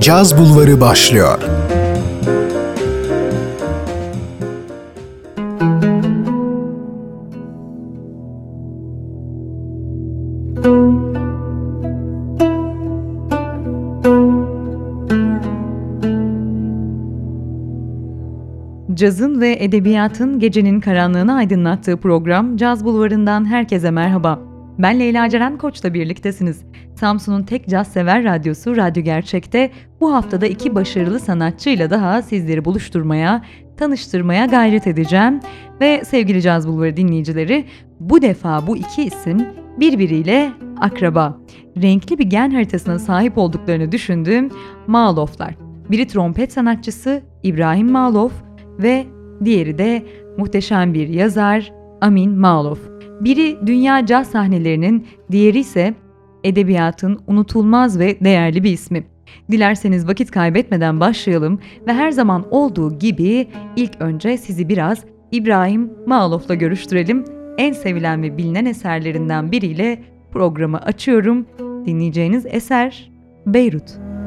Caz Bulvarı başlıyor. Cazın ve edebiyatın gecenin karanlığını aydınlattığı program Caz Bulvarı'ndan herkese merhaba. Ben Leyla Ceren Koç'la birliktesiniz. Samsun'un tek caz sever radyosu Radyo Gerçek'te bu haftada iki başarılı sanatçıyla daha sizleri buluşturmaya, tanıştırmaya gayret edeceğim. Ve sevgili Caz Bulvarı dinleyicileri, bu defa bu iki isim birbiriyle akraba. Renkli bir gen haritasına sahip olduklarını düşündüğüm Maloflar. Biri trompet sanatçısı İbrahim Malof ve diğeri de muhteşem bir yazar Amin Malof. Biri dünya caz sahnelerinin, diğeri ise edebiyatın unutulmaz ve değerli bir ismi. Dilerseniz vakit kaybetmeden başlayalım ve her zaman olduğu gibi ilk önce sizi biraz İbrahim Malof'la görüştürelim. En sevilen ve bilinen eserlerinden biriyle programı açıyorum. Dinleyeceğiniz eser Beyrut.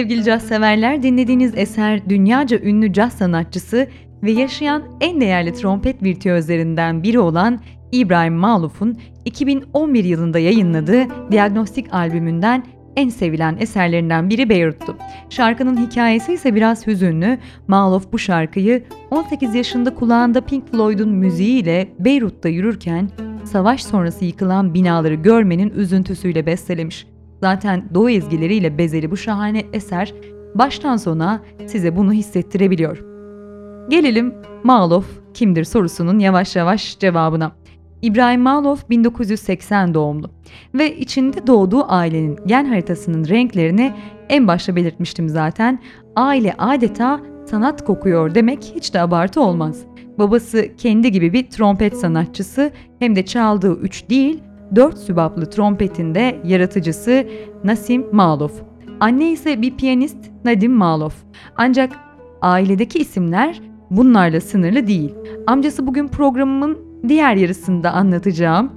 Sevgili caz severler dinlediğiniz eser dünyaca ünlü caz sanatçısı ve yaşayan en değerli trompet virtüözlerinden biri olan İbrahim Maluf'un 2011 yılında yayınladığı Diagnostik albümünden en sevilen eserlerinden biri Beyrut'tu. Şarkının hikayesi ise biraz hüzünlü. Maluf bu şarkıyı 18 yaşında kulağında Pink Floyd'un müziğiyle Beyrut'ta yürürken savaş sonrası yıkılan binaları görmenin üzüntüsüyle bestelemiş. Zaten Doğu ezgileriyle bezeli bu şahane eser baştan sona size bunu hissettirebiliyor. Gelelim Malov kimdir sorusunun yavaş yavaş cevabına. İbrahim Malov 1980 doğumlu ve içinde doğduğu ailenin gen haritasının renklerini en başta belirtmiştim zaten. Aile adeta sanat kokuyor demek hiç de abartı olmaz. Babası kendi gibi bir trompet sanatçısı hem de çaldığı üç değil dört sübaplı trompetinde yaratıcısı Nasim Malov. Anne ise bir piyanist Nadim Malov. Ancak ailedeki isimler bunlarla sınırlı değil. Amcası bugün programımın diğer yarısında anlatacağım.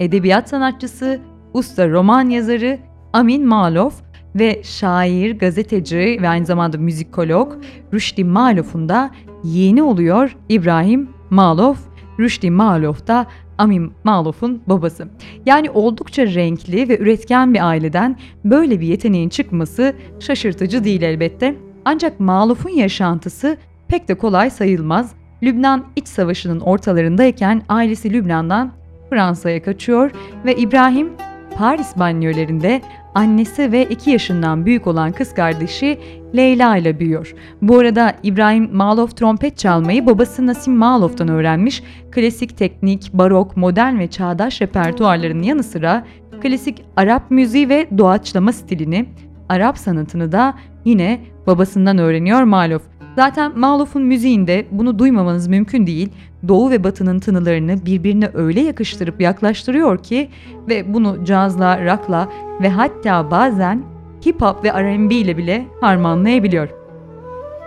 Edebiyat sanatçısı, usta roman yazarı Amin Malov ve şair, gazeteci ve aynı zamanda müzikolog Rüşdi Malov'un da yeğeni oluyor İbrahim Malov. Rüşdi Malov da Amin Malov'un babası. Yani oldukça renkli ve üretken bir aileden böyle bir yeteneğin çıkması şaşırtıcı değil elbette. Ancak Malov'un yaşantısı pek de kolay sayılmaz. Lübnan iç savaşının ortalarındayken ailesi Lübnan'dan Fransa'ya kaçıyor ve İbrahim Paris banyolarında annesi ve 2 yaşından büyük olan kız kardeşi Leyla ile büyüyor. Bu arada İbrahim Malov trompet çalmayı babası Nasim Malov'dan öğrenmiş. Klasik teknik, barok, modern ve çağdaş repertuarlarının yanı sıra klasik Arap müziği ve doğaçlama stilini, Arap sanatını da yine babasından öğreniyor Malov. Zaten Malov'un müziğinde bunu duymamanız mümkün değil. Doğu ve batının tınılarını birbirine öyle yakıştırıp yaklaştırıyor ki ve bunu cazla, rock'la ve hatta bazen hip hop ve R&B ile bile harmanlayabiliyor.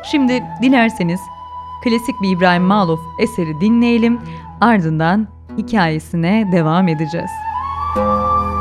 Şimdi dilerseniz klasik bir İbrahim Malov eseri dinleyelim. Ardından hikayesine devam edeceğiz. Müzik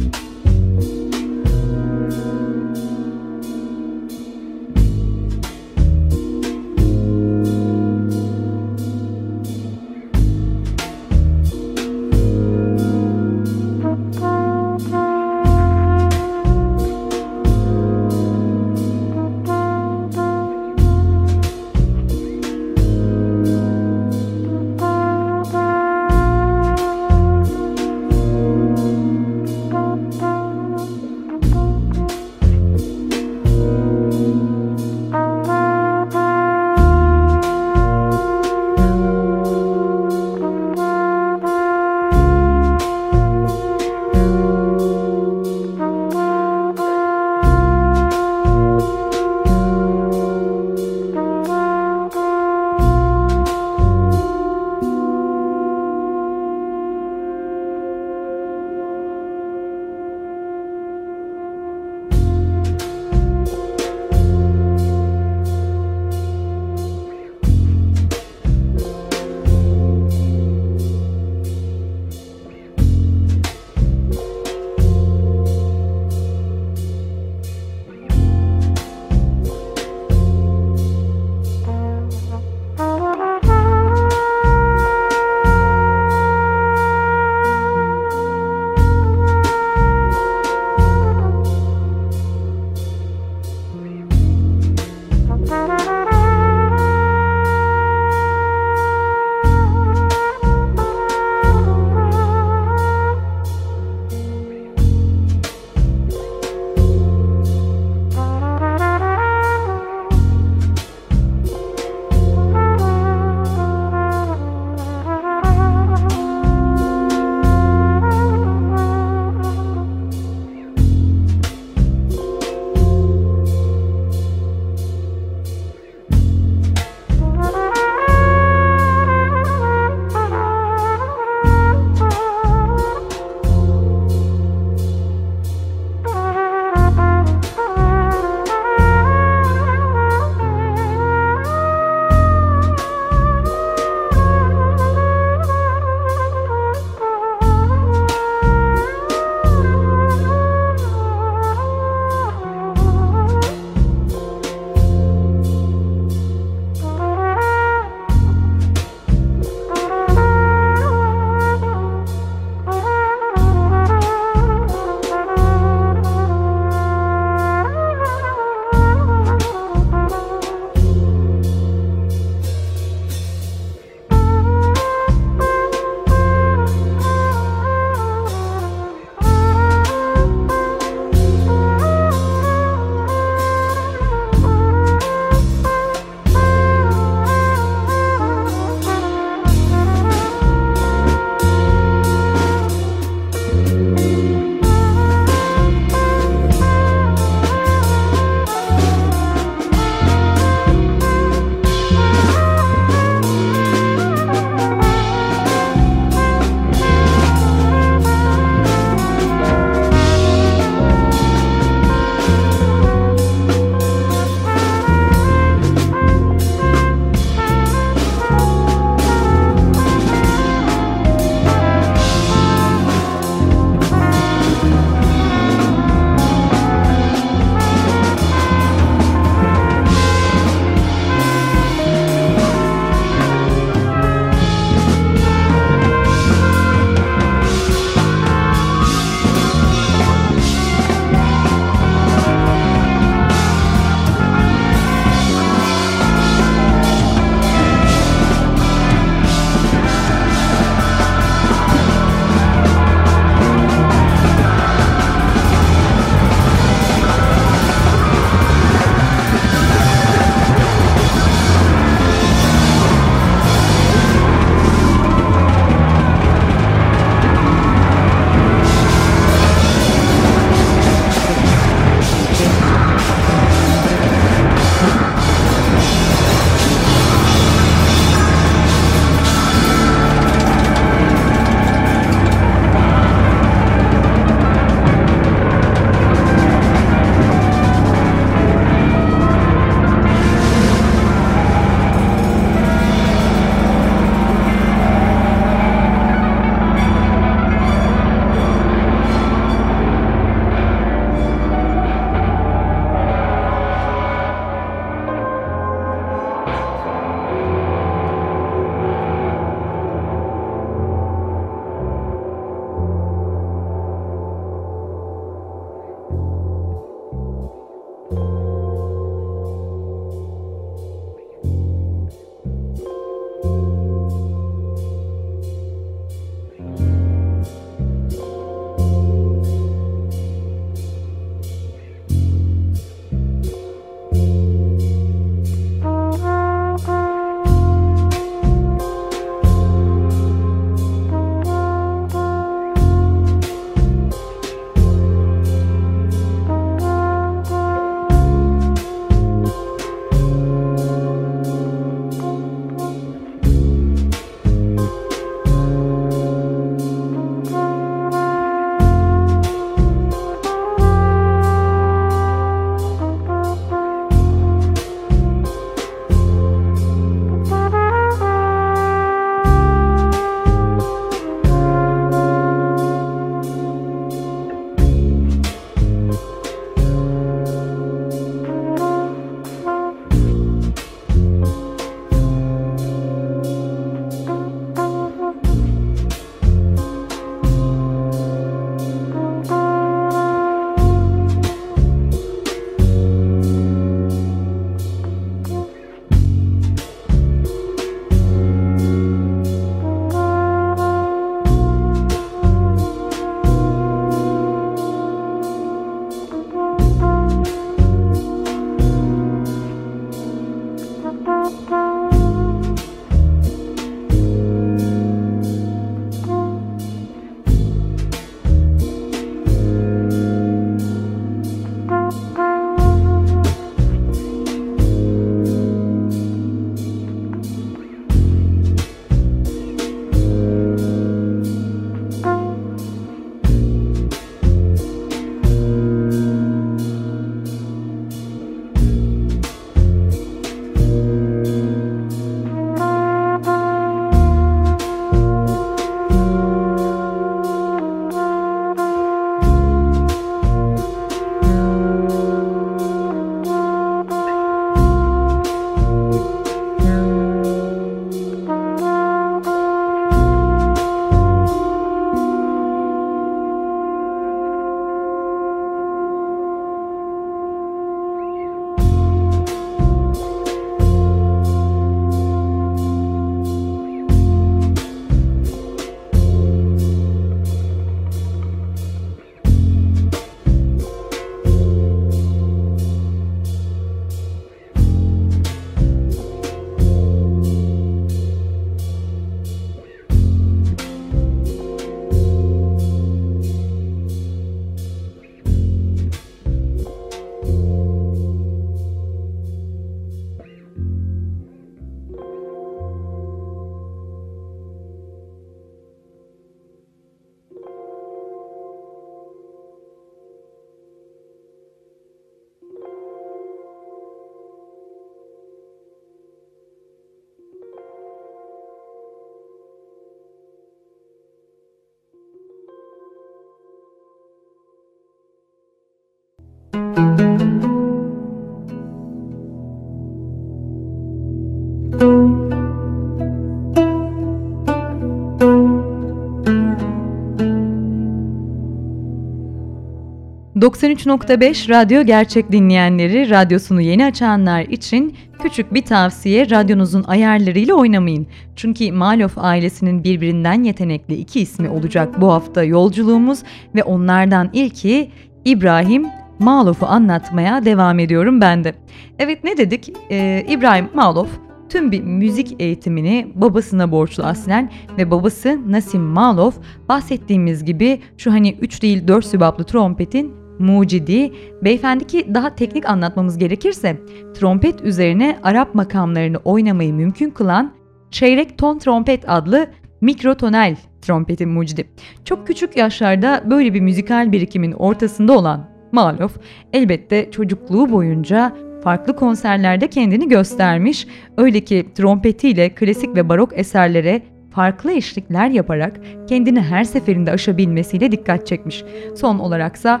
93.5 Radyo Gerçek dinleyenleri, radyosunu yeni açanlar için küçük bir tavsiye radyonuzun ayarlarıyla oynamayın. Çünkü Malof ailesinin birbirinden yetenekli iki ismi olacak bu hafta yolculuğumuz ve onlardan ilki İbrahim Malof'u anlatmaya devam ediyorum ben de. Evet ne dedik? Ee, İbrahim Malof tüm bir müzik eğitimini babasına borçlu aslen ve babası Nasim Malof bahsettiğimiz gibi şu hani 3 değil 4 sübaplı trompetin mucidi. Beyefendi ki daha teknik anlatmamız gerekirse trompet üzerine Arap makamlarını oynamayı mümkün kılan çeyrek ton trompet adlı mikrotonel trompetin mucidi. Çok küçük yaşlarda böyle bir müzikal birikimin ortasında olan Malof elbette çocukluğu boyunca farklı konserlerde kendini göstermiş. Öyle ki trompetiyle klasik ve barok eserlere farklı eşlikler yaparak kendini her seferinde aşabilmesiyle dikkat çekmiş. Son olaraksa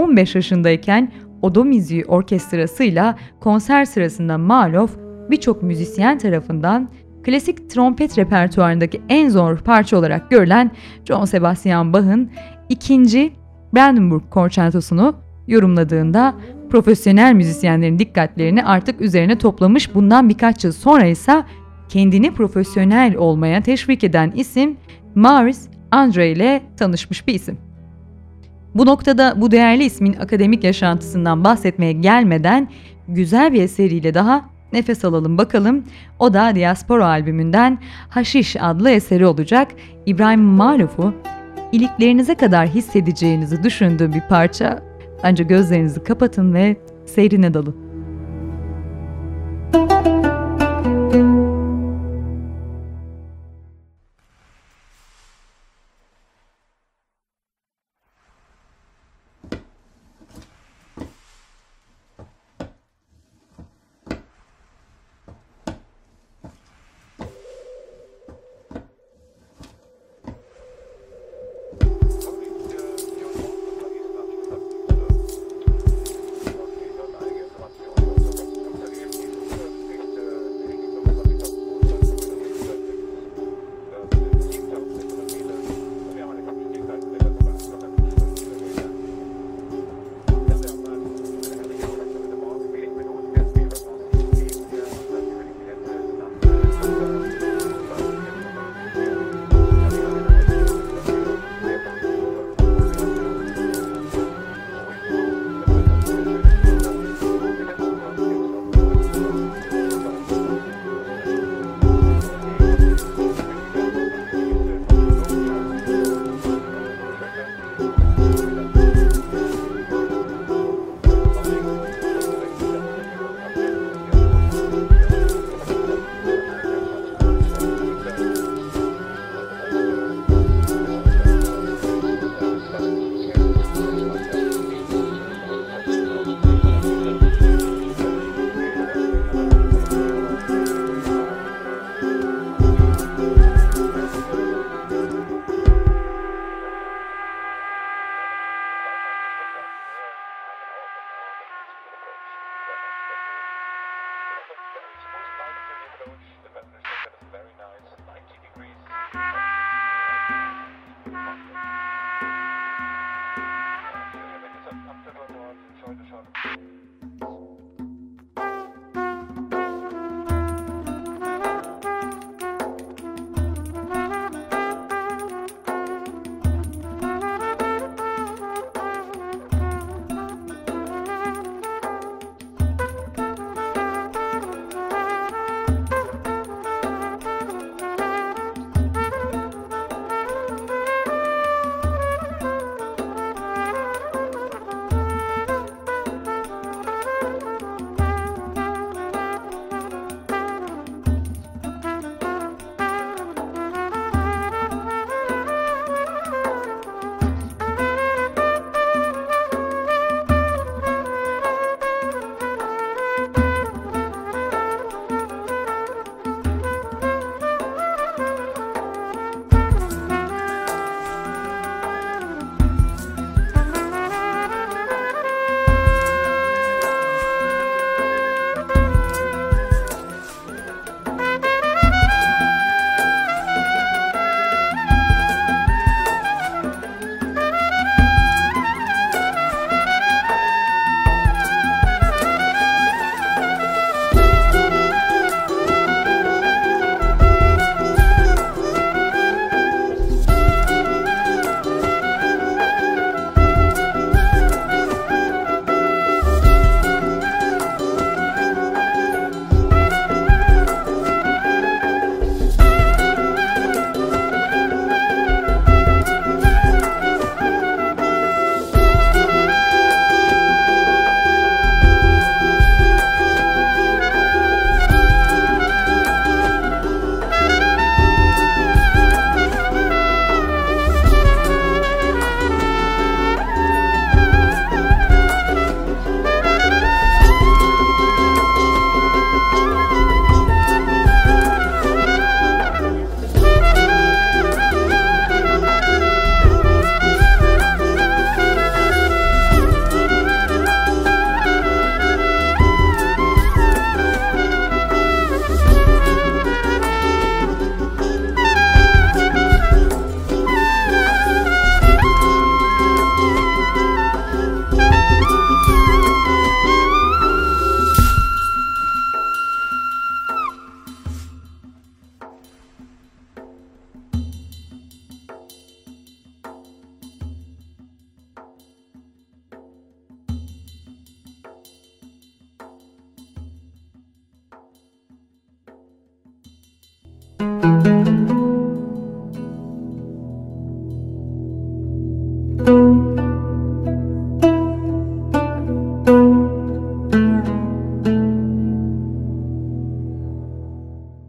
15 yaşındayken Odo Müziği Orkestrası'yla konser sırasında Malof birçok müzisyen tarafından klasik trompet repertuarındaki en zor parça olarak görülen John Sebastian Bach'ın ikinci Brandenburg Konçertosunu yorumladığında profesyonel müzisyenlerin dikkatlerini artık üzerine toplamış bundan birkaç yıl sonra ise kendini profesyonel olmaya teşvik eden isim Maurice Andre ile tanışmış bir isim. Bu noktada bu değerli ismin akademik yaşantısından bahsetmeye gelmeden güzel bir eseriyle daha nefes alalım bakalım. O da Diaspora albümünden Haşiş adlı eseri olacak. İbrahim Maluf'u iliklerinize kadar hissedeceğinizi düşündüğüm bir parça. Ancak gözlerinizi kapatın ve seyrine dalın.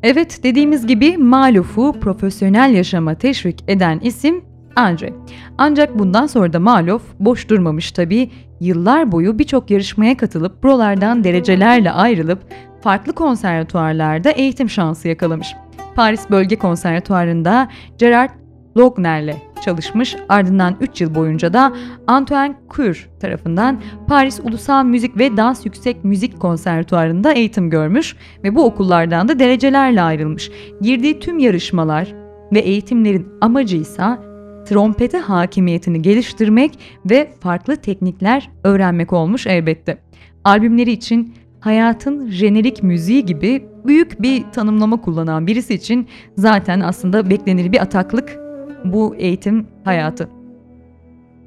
Evet dediğimiz gibi Malof'u profesyonel yaşama teşvik eden isim Andre. Ancak bundan sonra da Malof boş durmamış tabii. Yıllar boyu birçok yarışmaya katılıp buralardan derecelerle ayrılıp farklı konservatuarlarda eğitim şansı yakalamış. Paris Bölge Konservatuarı'nda Gerard Logner'le çalışmış. Ardından 3 yıl boyunca da Antoine Cur tarafından Paris Ulusal Müzik ve Dans Yüksek Müzik Konservatuarı'nda eğitim görmüş ve bu okullardan da derecelerle ayrılmış. Girdiği tüm yarışmalar ve eğitimlerin amacı ise trompete hakimiyetini geliştirmek ve farklı teknikler öğrenmek olmuş elbette. Albümleri için hayatın jenerik müziği gibi büyük bir tanımlama kullanan birisi için zaten aslında beklenir bir ataklık bu eğitim hayatı.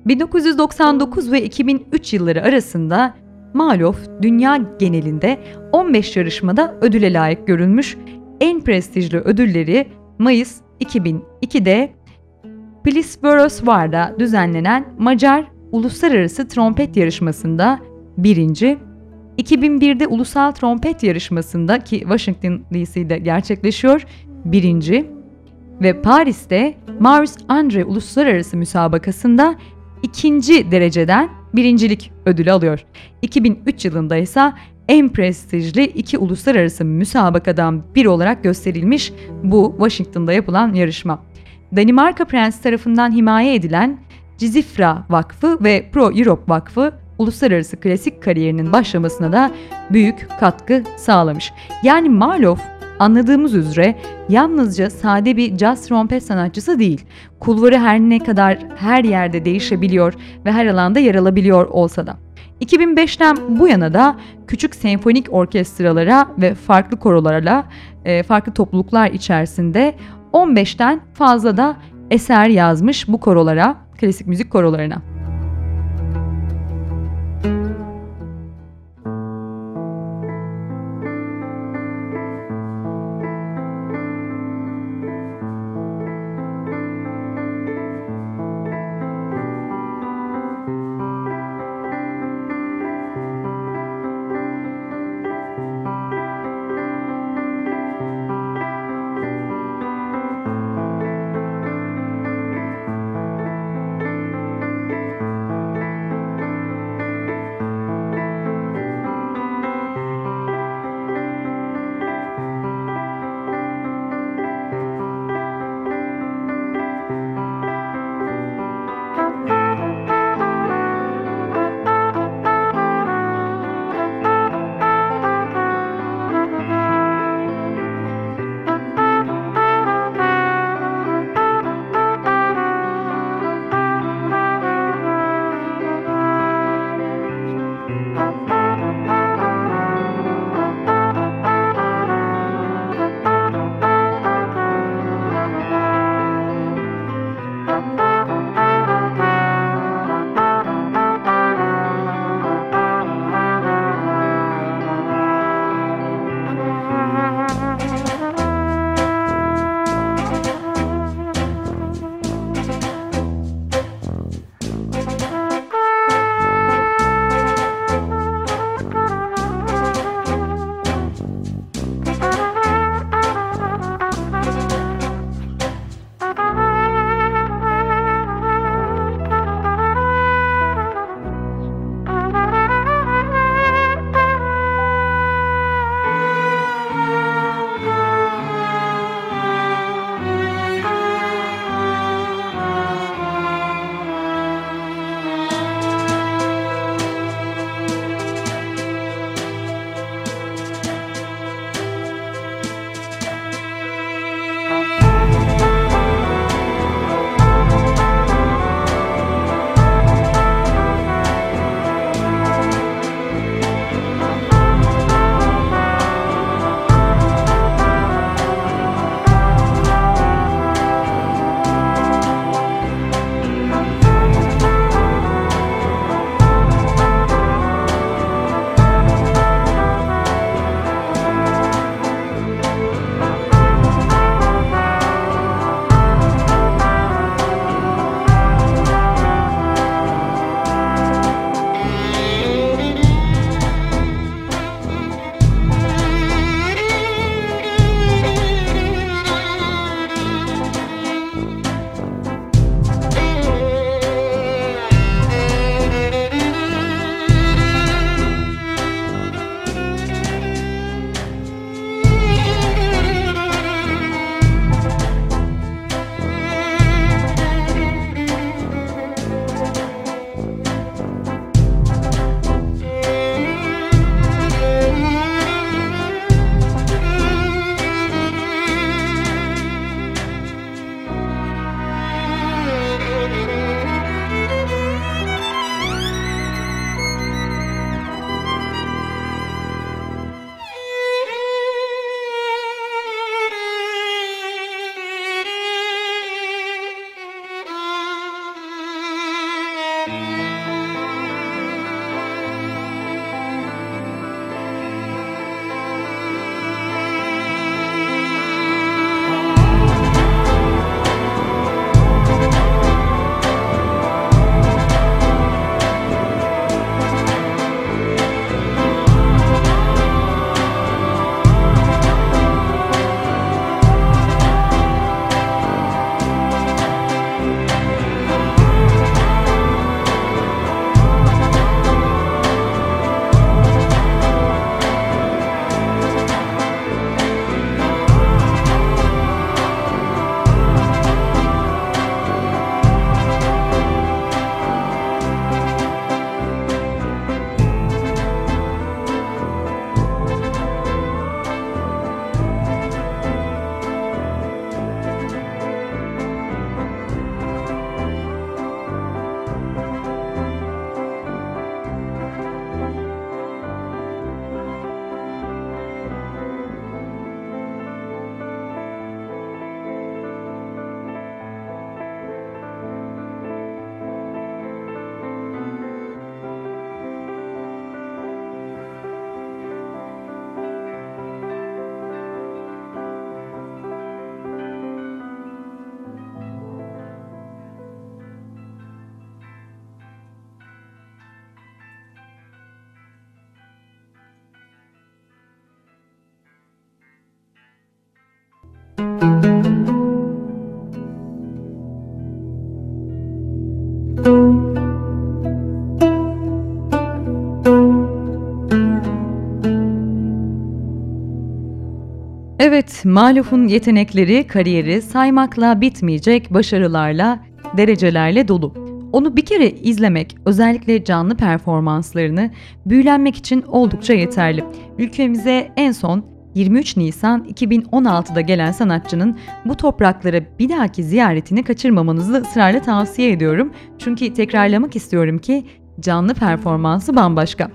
1999 ve 2003 yılları arasında Malof dünya genelinde 15 yarışmada ödüle layık görülmüş. En prestijli ödülleri Mayıs 2002'de Plisvorosvar'da düzenlenen Macar Uluslararası Trompet Yarışması'nda birinci, 2001'de Ulusal Trompet Yarışması'nda ki Washington DC'de gerçekleşiyor birinci ve Paris'te Maurice Andre Uluslararası Müsabakası'nda ikinci dereceden birincilik ödülü alıyor. 2003 yılında ise en prestijli iki uluslararası müsabakadan biri olarak gösterilmiş bu Washington'da yapılan yarışma. Danimarka Prens tarafından himaye edilen Cizifra Vakfı ve Pro Europe Vakfı uluslararası klasik kariyerinin başlamasına da büyük katkı sağlamış. Yani Marlow anladığımız üzere yalnızca sade bir jazz trompet sanatçısı değil. Kulvarı her ne kadar her yerde değişebiliyor ve her alanda yer alabiliyor olsa da. 2005'ten bu yana da küçük senfonik orkestralara ve farklı korolarla e, farklı topluluklar içerisinde 15'ten fazla da eser yazmış bu korolara, klasik müzik korolarına. Evet, Maluf'un yetenekleri, kariyeri saymakla bitmeyecek başarılarla, derecelerle dolu. Onu bir kere izlemek, özellikle canlı performanslarını büyülenmek için oldukça yeterli. Ülkemize en son 23 Nisan 2016'da gelen sanatçının bu topraklara bir dahaki ziyaretini kaçırmamanızı ısrarla tavsiye ediyorum. Çünkü tekrarlamak istiyorum ki canlı performansı bambaşka.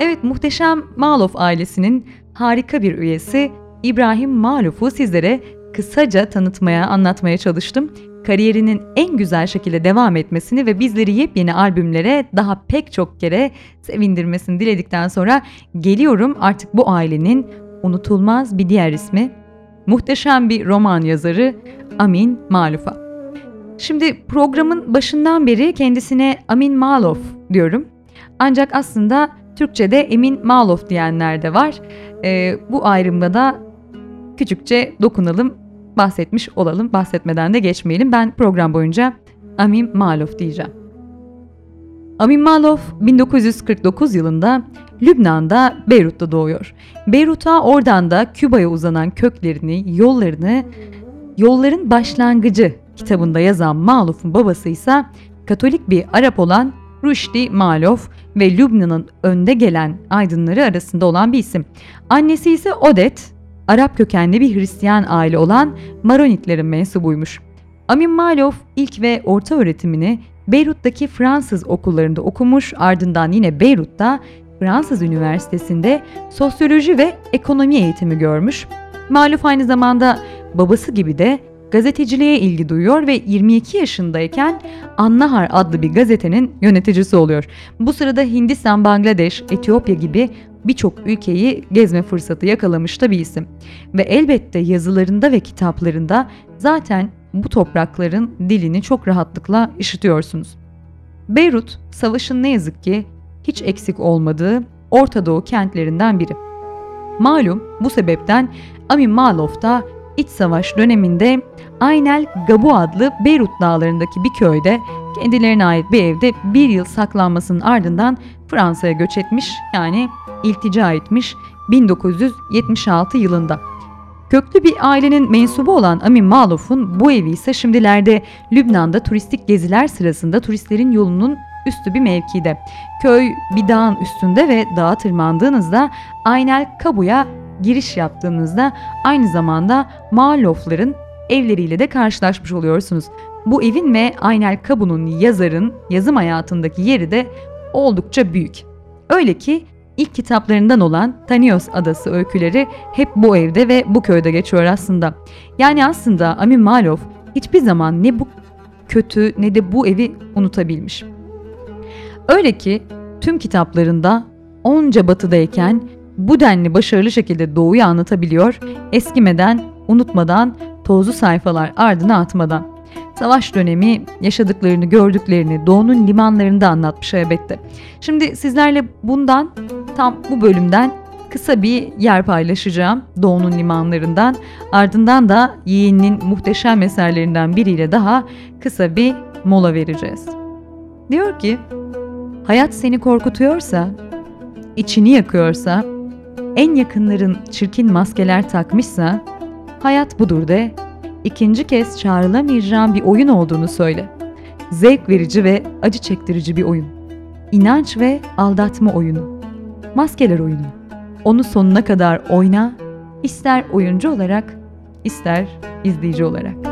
Evet muhteşem Malov ailesinin harika bir üyesi İbrahim Maluf'u sizlere kısaca tanıtmaya, anlatmaya çalıştım. Kariyerinin en güzel şekilde devam etmesini ve bizleri yepyeni albümlere daha pek çok kere sevindirmesini diledikten sonra geliyorum artık bu ailenin unutulmaz bir diğer ismi, muhteşem bir roman yazarı Amin Maluf'a. Şimdi programın başından beri kendisine Amin Maluf diyorum. Ancak aslında Türkçe'de Emin Maluf diyenler de var. Ee, bu ayrımda da küçükçe dokunalım, bahsetmiş olalım. Bahsetmeden de geçmeyelim. Ben program boyunca Amin Maluf diyeceğim. Amin Maluf 1949 yılında Lübnan'da Beyrut'ta doğuyor. Beyrut'a oradan da Küba'ya uzanan köklerini, yollarını Yolların Başlangıcı kitabında yazan Maluf'un babası ise Katolik bir Arap olan Rushdie Maluf ve Lübnan'ın önde gelen aydınları arasında olan bir isim. Annesi ise Odet, Arap kökenli bir Hristiyan aile olan Maronitlerin mensubuymuş. Amin Maluf ilk ve orta öğretimini Beyrut'taki Fransız okullarında okumuş ardından yine Beyrut'ta Fransız Üniversitesi'nde sosyoloji ve ekonomi eğitimi görmüş. Maluf aynı zamanda babası gibi de gazeteciliğe ilgi duyuyor ve 22 yaşındayken Annahar adlı bir gazetenin yöneticisi oluyor. Bu sırada Hindistan, Bangladeş, Etiyopya gibi birçok ülkeyi gezme fırsatı yakalamış da bir isim. Ve elbette yazılarında ve kitaplarında zaten bu toprakların dilini çok rahatlıkla işitiyorsunuz. Beyrut, savaşın ne yazık ki hiç eksik olmadığı Orta Doğu kentlerinden biri. Malum bu sebepten Amin Malov da iç savaş döneminde Aynel Gabu adlı Beyrut dağlarındaki bir köyde kendilerine ait bir evde bir yıl saklanmasının ardından Fransa'ya göç etmiş yani iltica etmiş 1976 yılında. Köklü bir ailenin mensubu olan Amin Malof'un bu evi ise şimdilerde Lübnan'da turistik geziler sırasında turistlerin yolunun üstü bir mevkide. Köy bir dağın üstünde ve dağa tırmandığınızda Aynel Kabu'ya giriş yaptığınızda aynı zamanda Malof'ların evleriyle de karşılaşmış oluyorsunuz. Bu evin ve Aynel Kabu'nun yazarın yazım hayatındaki yeri de oldukça büyük. Öyle ki ilk kitaplarından olan Tanios Adası öyküleri hep bu evde ve bu köyde geçiyor aslında. Yani aslında Amin Malov hiçbir zaman ne bu kötü ne de bu evi unutabilmiş. Öyle ki tüm kitaplarında onca batıdayken bu denli başarılı şekilde doğuyu anlatabiliyor, eskimeden, unutmadan, tozlu sayfalar ardına atmadan. Savaş dönemi yaşadıklarını, gördüklerini doğunun limanlarında anlatmış elbette. Şimdi sizlerle bundan tam bu bölümden kısa bir yer paylaşacağım Doğu'nun limanlarından. Ardından da yeğeninin muhteşem eserlerinden biriyle daha kısa bir mola vereceğiz. Diyor ki, hayat seni korkutuyorsa, içini yakıyorsa, en yakınların çirkin maskeler takmışsa, hayat budur de, ikinci kez çağrılamayacağım bir oyun olduğunu söyle. Zevk verici ve acı çektirici bir oyun. İnanç ve aldatma oyunu. Maskeler oyunu. Onu sonuna kadar oyna, ister oyuncu olarak, ister izleyici olarak.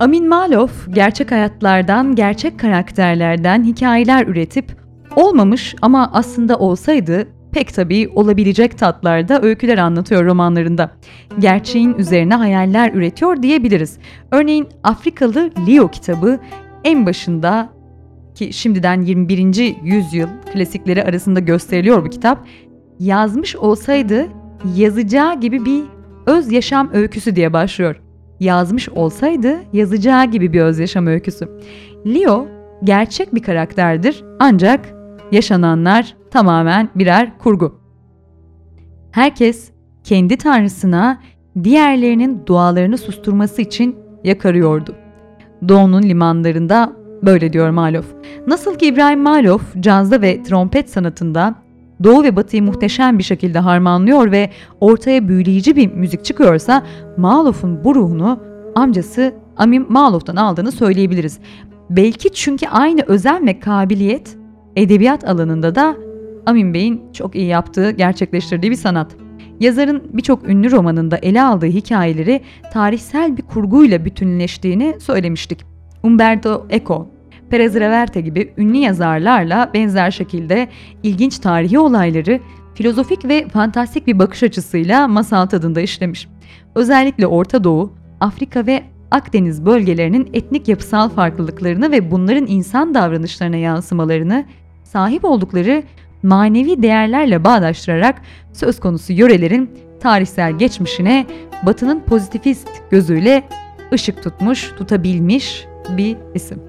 Amin Malov gerçek hayatlardan, gerçek karakterlerden hikayeler üretip olmamış ama aslında olsaydı pek tabii olabilecek tatlarda öyküler anlatıyor romanlarında. Gerçeğin üzerine hayaller üretiyor diyebiliriz. Örneğin Afrikalı Leo kitabı en başında ki şimdiden 21. yüzyıl klasikleri arasında gösteriliyor bu kitap. Yazmış olsaydı yazacağı gibi bir öz yaşam öyküsü diye başlıyor. Yazmış olsaydı yazacağı gibi bir öz yaşam öyküsü. Leo gerçek bir karakterdir ancak yaşananlar tamamen birer kurgu. Herkes kendi tanrısına diğerlerinin dualarını susturması için yakarıyordu. Doğu'nun limanlarında böyle diyor Malov. Nasıl ki İbrahim Malov cazda ve trompet sanatında Doğu ve Batı'yı muhteşem bir şekilde harmanlıyor ve ortaya büyüleyici bir müzik çıkıyorsa Malov'un bu ruhunu amcası Amin Malov'tan aldığını söyleyebiliriz. Belki çünkü aynı özen ve kabiliyet edebiyat alanında da Amin Bey'in çok iyi yaptığı, gerçekleştirdiği bir sanat. Yazarın birçok ünlü romanında ele aldığı hikayeleri tarihsel bir kurguyla bütünleştiğini söylemiştik. Umberto Eco, Perez Reverte gibi ünlü yazarlarla benzer şekilde ilginç tarihi olayları filozofik ve fantastik bir bakış açısıyla masal tadında işlemiş. Özellikle Orta Doğu, Afrika ve Akdeniz bölgelerinin etnik yapısal farklılıklarını ve bunların insan davranışlarına yansımalarını sahip oldukları manevi değerlerle bağdaştırarak söz konusu yörelerin tarihsel geçmişine Batı'nın pozitifist gözüyle ışık tutmuş, tutabilmiş bir isim.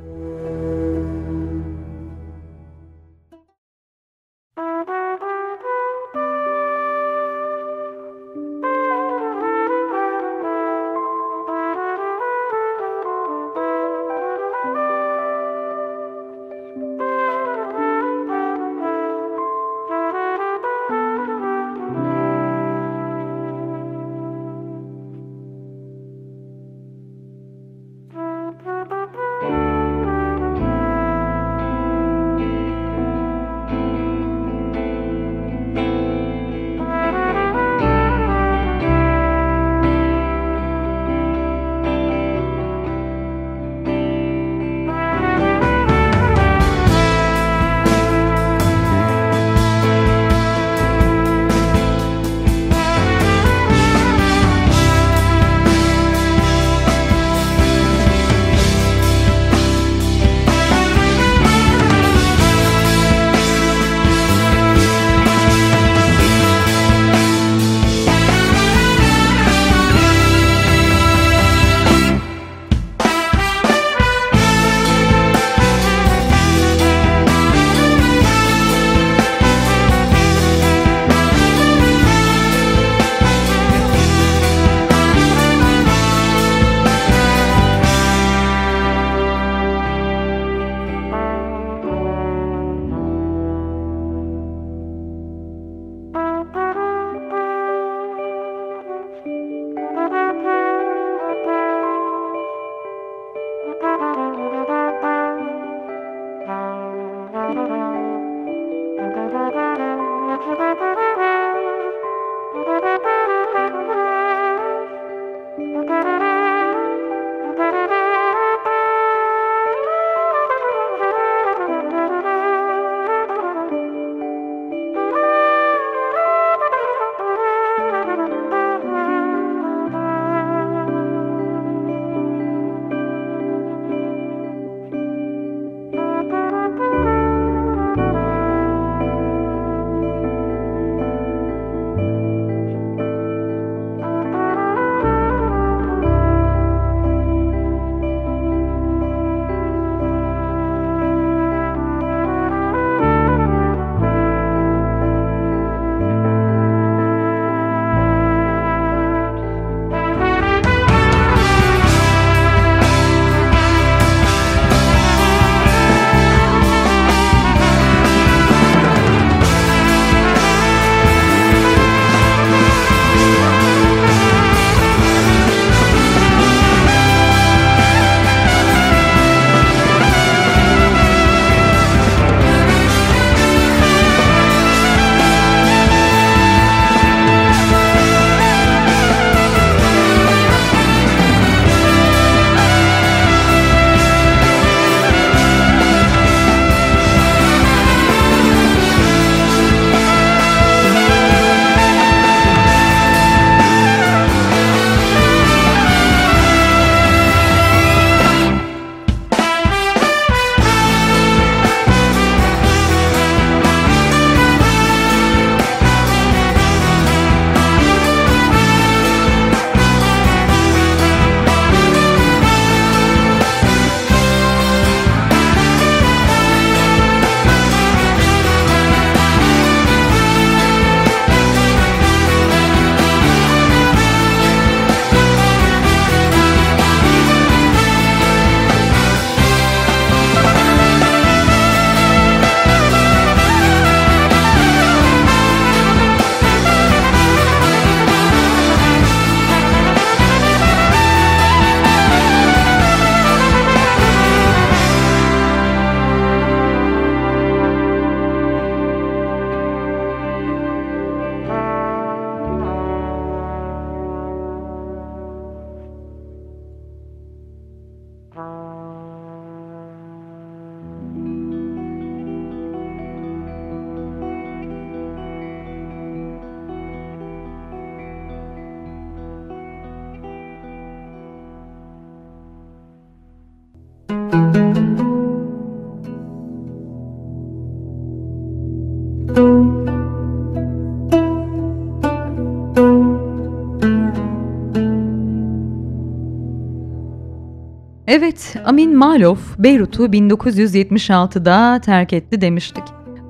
Evet, Amin Malouf Beyrut'u 1976'da terk etti demiştik.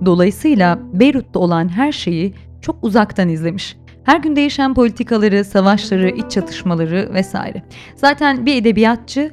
Dolayısıyla Beyrut'ta olan her şeyi çok uzaktan izlemiş. Her gün değişen politikaları, savaşları, iç çatışmaları vesaire. Zaten bir edebiyatçı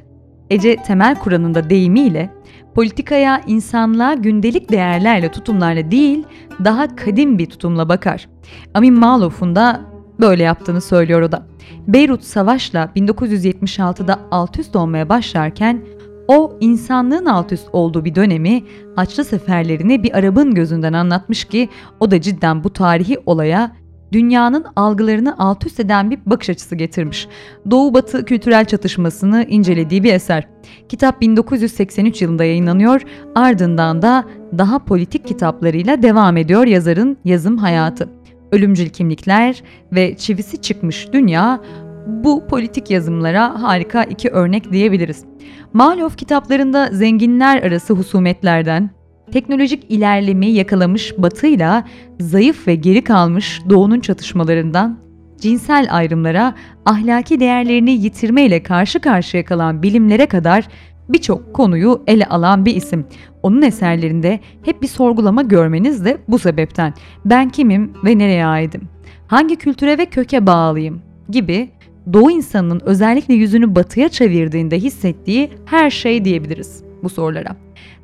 Ece Temel Kur'an'ın da deyimiyle politikaya insanlığa gündelik değerlerle, tutumlarla değil, daha kadim bir tutumla bakar. Amin Malouf'un da böyle yaptığını söylüyor o da. Beyrut savaşla 1976'da alt üst olmaya başlarken o insanlığın alt üst olduğu bir dönemi Haçlı seferlerini bir Arap'ın gözünden anlatmış ki o da cidden bu tarihi olaya dünyanın algılarını alt üst eden bir bakış açısı getirmiş. Doğu Batı kültürel çatışmasını incelediği bir eser. Kitap 1983 yılında yayınlanıyor, ardından da daha politik kitaplarıyla devam ediyor yazarın yazım hayatı. Ölümcül kimlikler ve çivisi çıkmış dünya bu politik yazımlara harika iki örnek diyebiliriz. Malof kitaplarında zenginler arası husumetlerden, teknolojik ilerlemeyi yakalamış batıyla zayıf ve geri kalmış doğunun çatışmalarından, cinsel ayrımlara, ahlaki değerlerini yitirmeyle karşı karşıya kalan bilimlere kadar birçok konuyu ele alan bir isim. Onun eserlerinde hep bir sorgulama görmeniz de bu sebepten. Ben kimim ve nereye aidim? Hangi kültüre ve köke bağlıyım? gibi Doğu insanının özellikle yüzünü batıya çevirdiğinde hissettiği her şey diyebiliriz bu sorulara.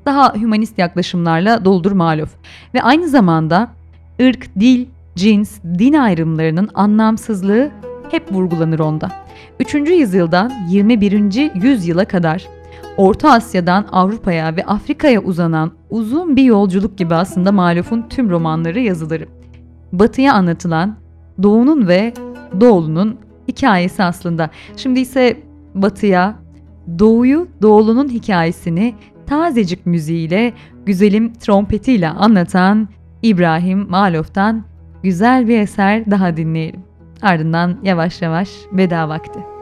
Daha hümanist yaklaşımlarla doldur maluf ve aynı zamanda ırk, dil, cins, din ayrımlarının anlamsızlığı hep vurgulanır onda. 3. yüzyıldan 21. yüzyıla kadar Orta Asya'dan Avrupa'ya ve Afrika'ya uzanan uzun bir yolculuk gibi aslında Maluf'un tüm romanları yazıları. Batıya anlatılan Doğu'nun ve Doğulu'nun hikayesi aslında. Şimdi ise Batı'ya Doğu'yu, Doğulu'nun hikayesini tazecik müziğiyle, güzelim trompetiyle anlatan İbrahim Maluf'tan güzel bir eser daha dinleyelim. Ardından yavaş yavaş veda vakti.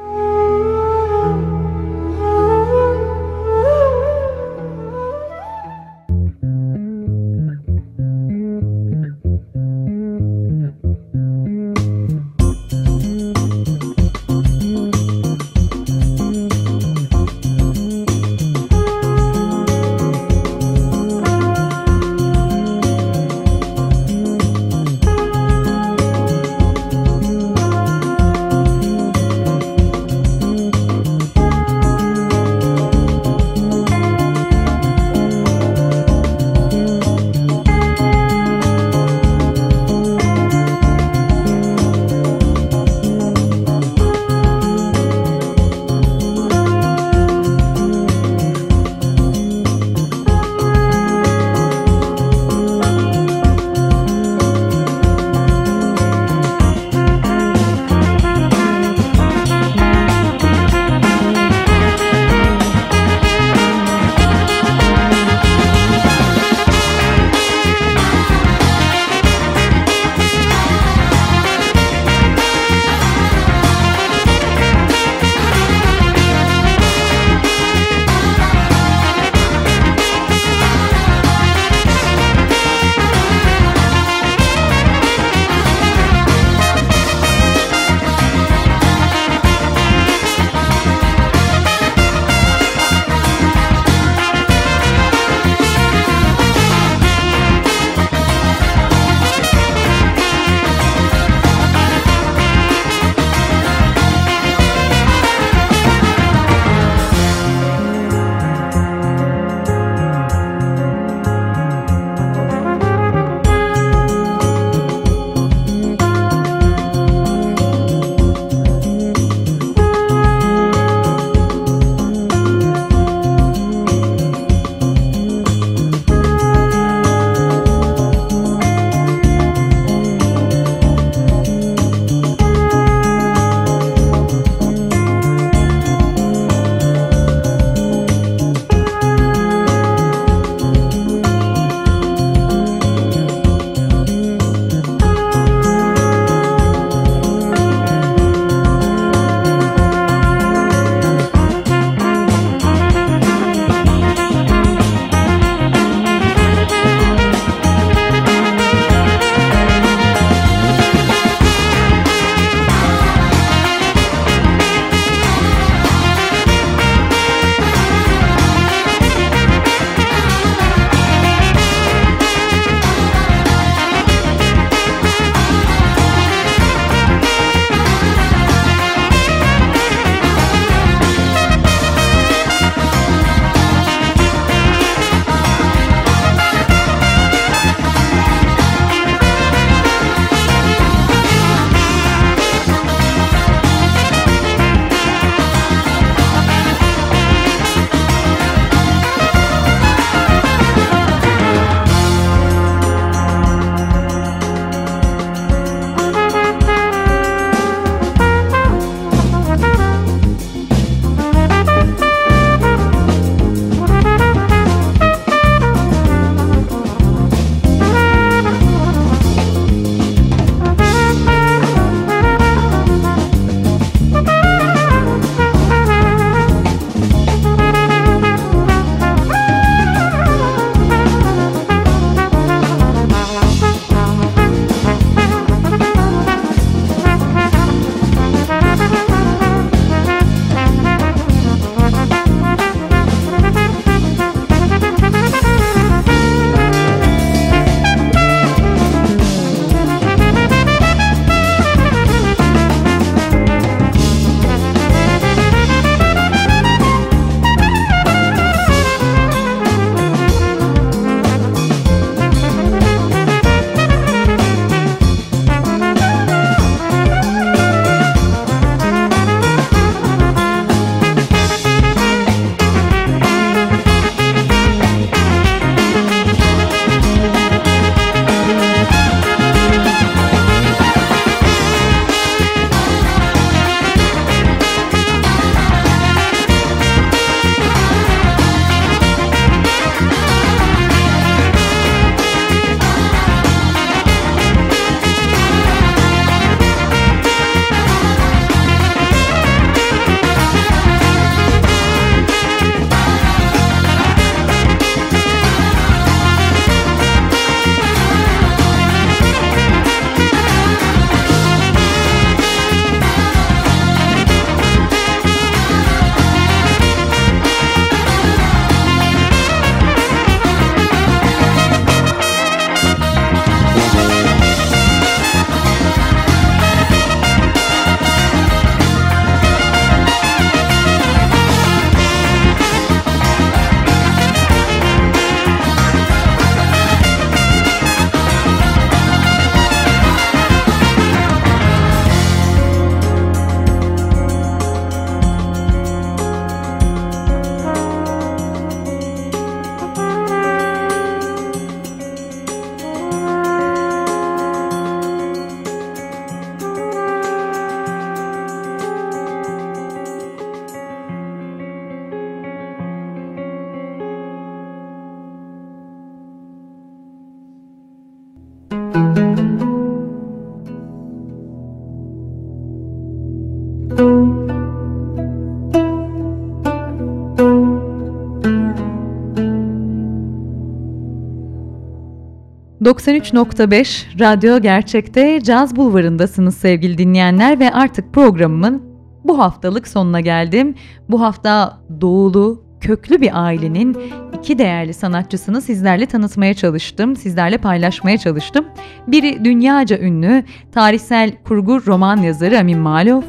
93.5 Radyo Gerçek'te Caz Bulvarı'ndasınız sevgili dinleyenler ve artık programımın bu haftalık sonuna geldim. Bu hafta doğulu, köklü bir ailenin iki değerli sanatçısını sizlerle tanıtmaya çalıştım, sizlerle paylaşmaya çalıştım. Biri dünyaca ünlü tarihsel kurgu roman yazarı Amin Malov,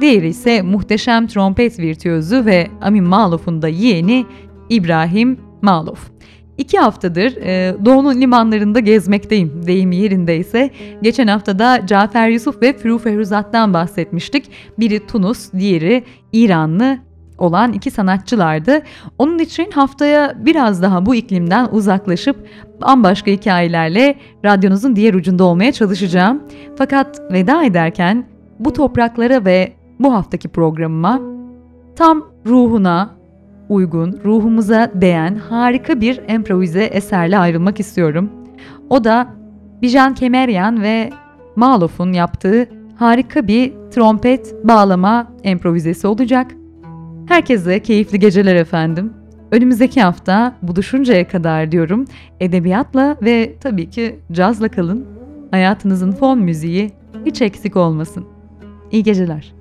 diğeri ise muhteşem trompet virtüözü ve Amin Malov'un da yeğeni İbrahim Malov. İki haftadır e, Doğu'nun limanlarında gezmekteyim deyim yerindeyse. Geçen haftada Cafer Yusuf ve Firu Feruzat'tan bahsetmiştik. Biri Tunus, diğeri İranlı olan iki sanatçılardı. Onun için haftaya biraz daha bu iklimden uzaklaşıp bambaşka hikayelerle radyonuzun diğer ucunda olmaya çalışacağım. Fakat veda ederken bu topraklara ve bu haftaki programıma tam ruhuna, uygun, ruhumuza değen harika bir improvize eserle ayrılmak istiyorum. O da Bijan Kemeryan ve Malof'un yaptığı harika bir trompet bağlama improvizesi olacak. Herkese keyifli geceler efendim. Önümüzdeki hafta buluşuncaya kadar diyorum edebiyatla ve tabii ki cazla kalın. Hayatınızın fon müziği hiç eksik olmasın. İyi geceler.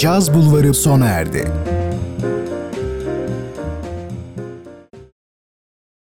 Caz Bulvarı sona erdi.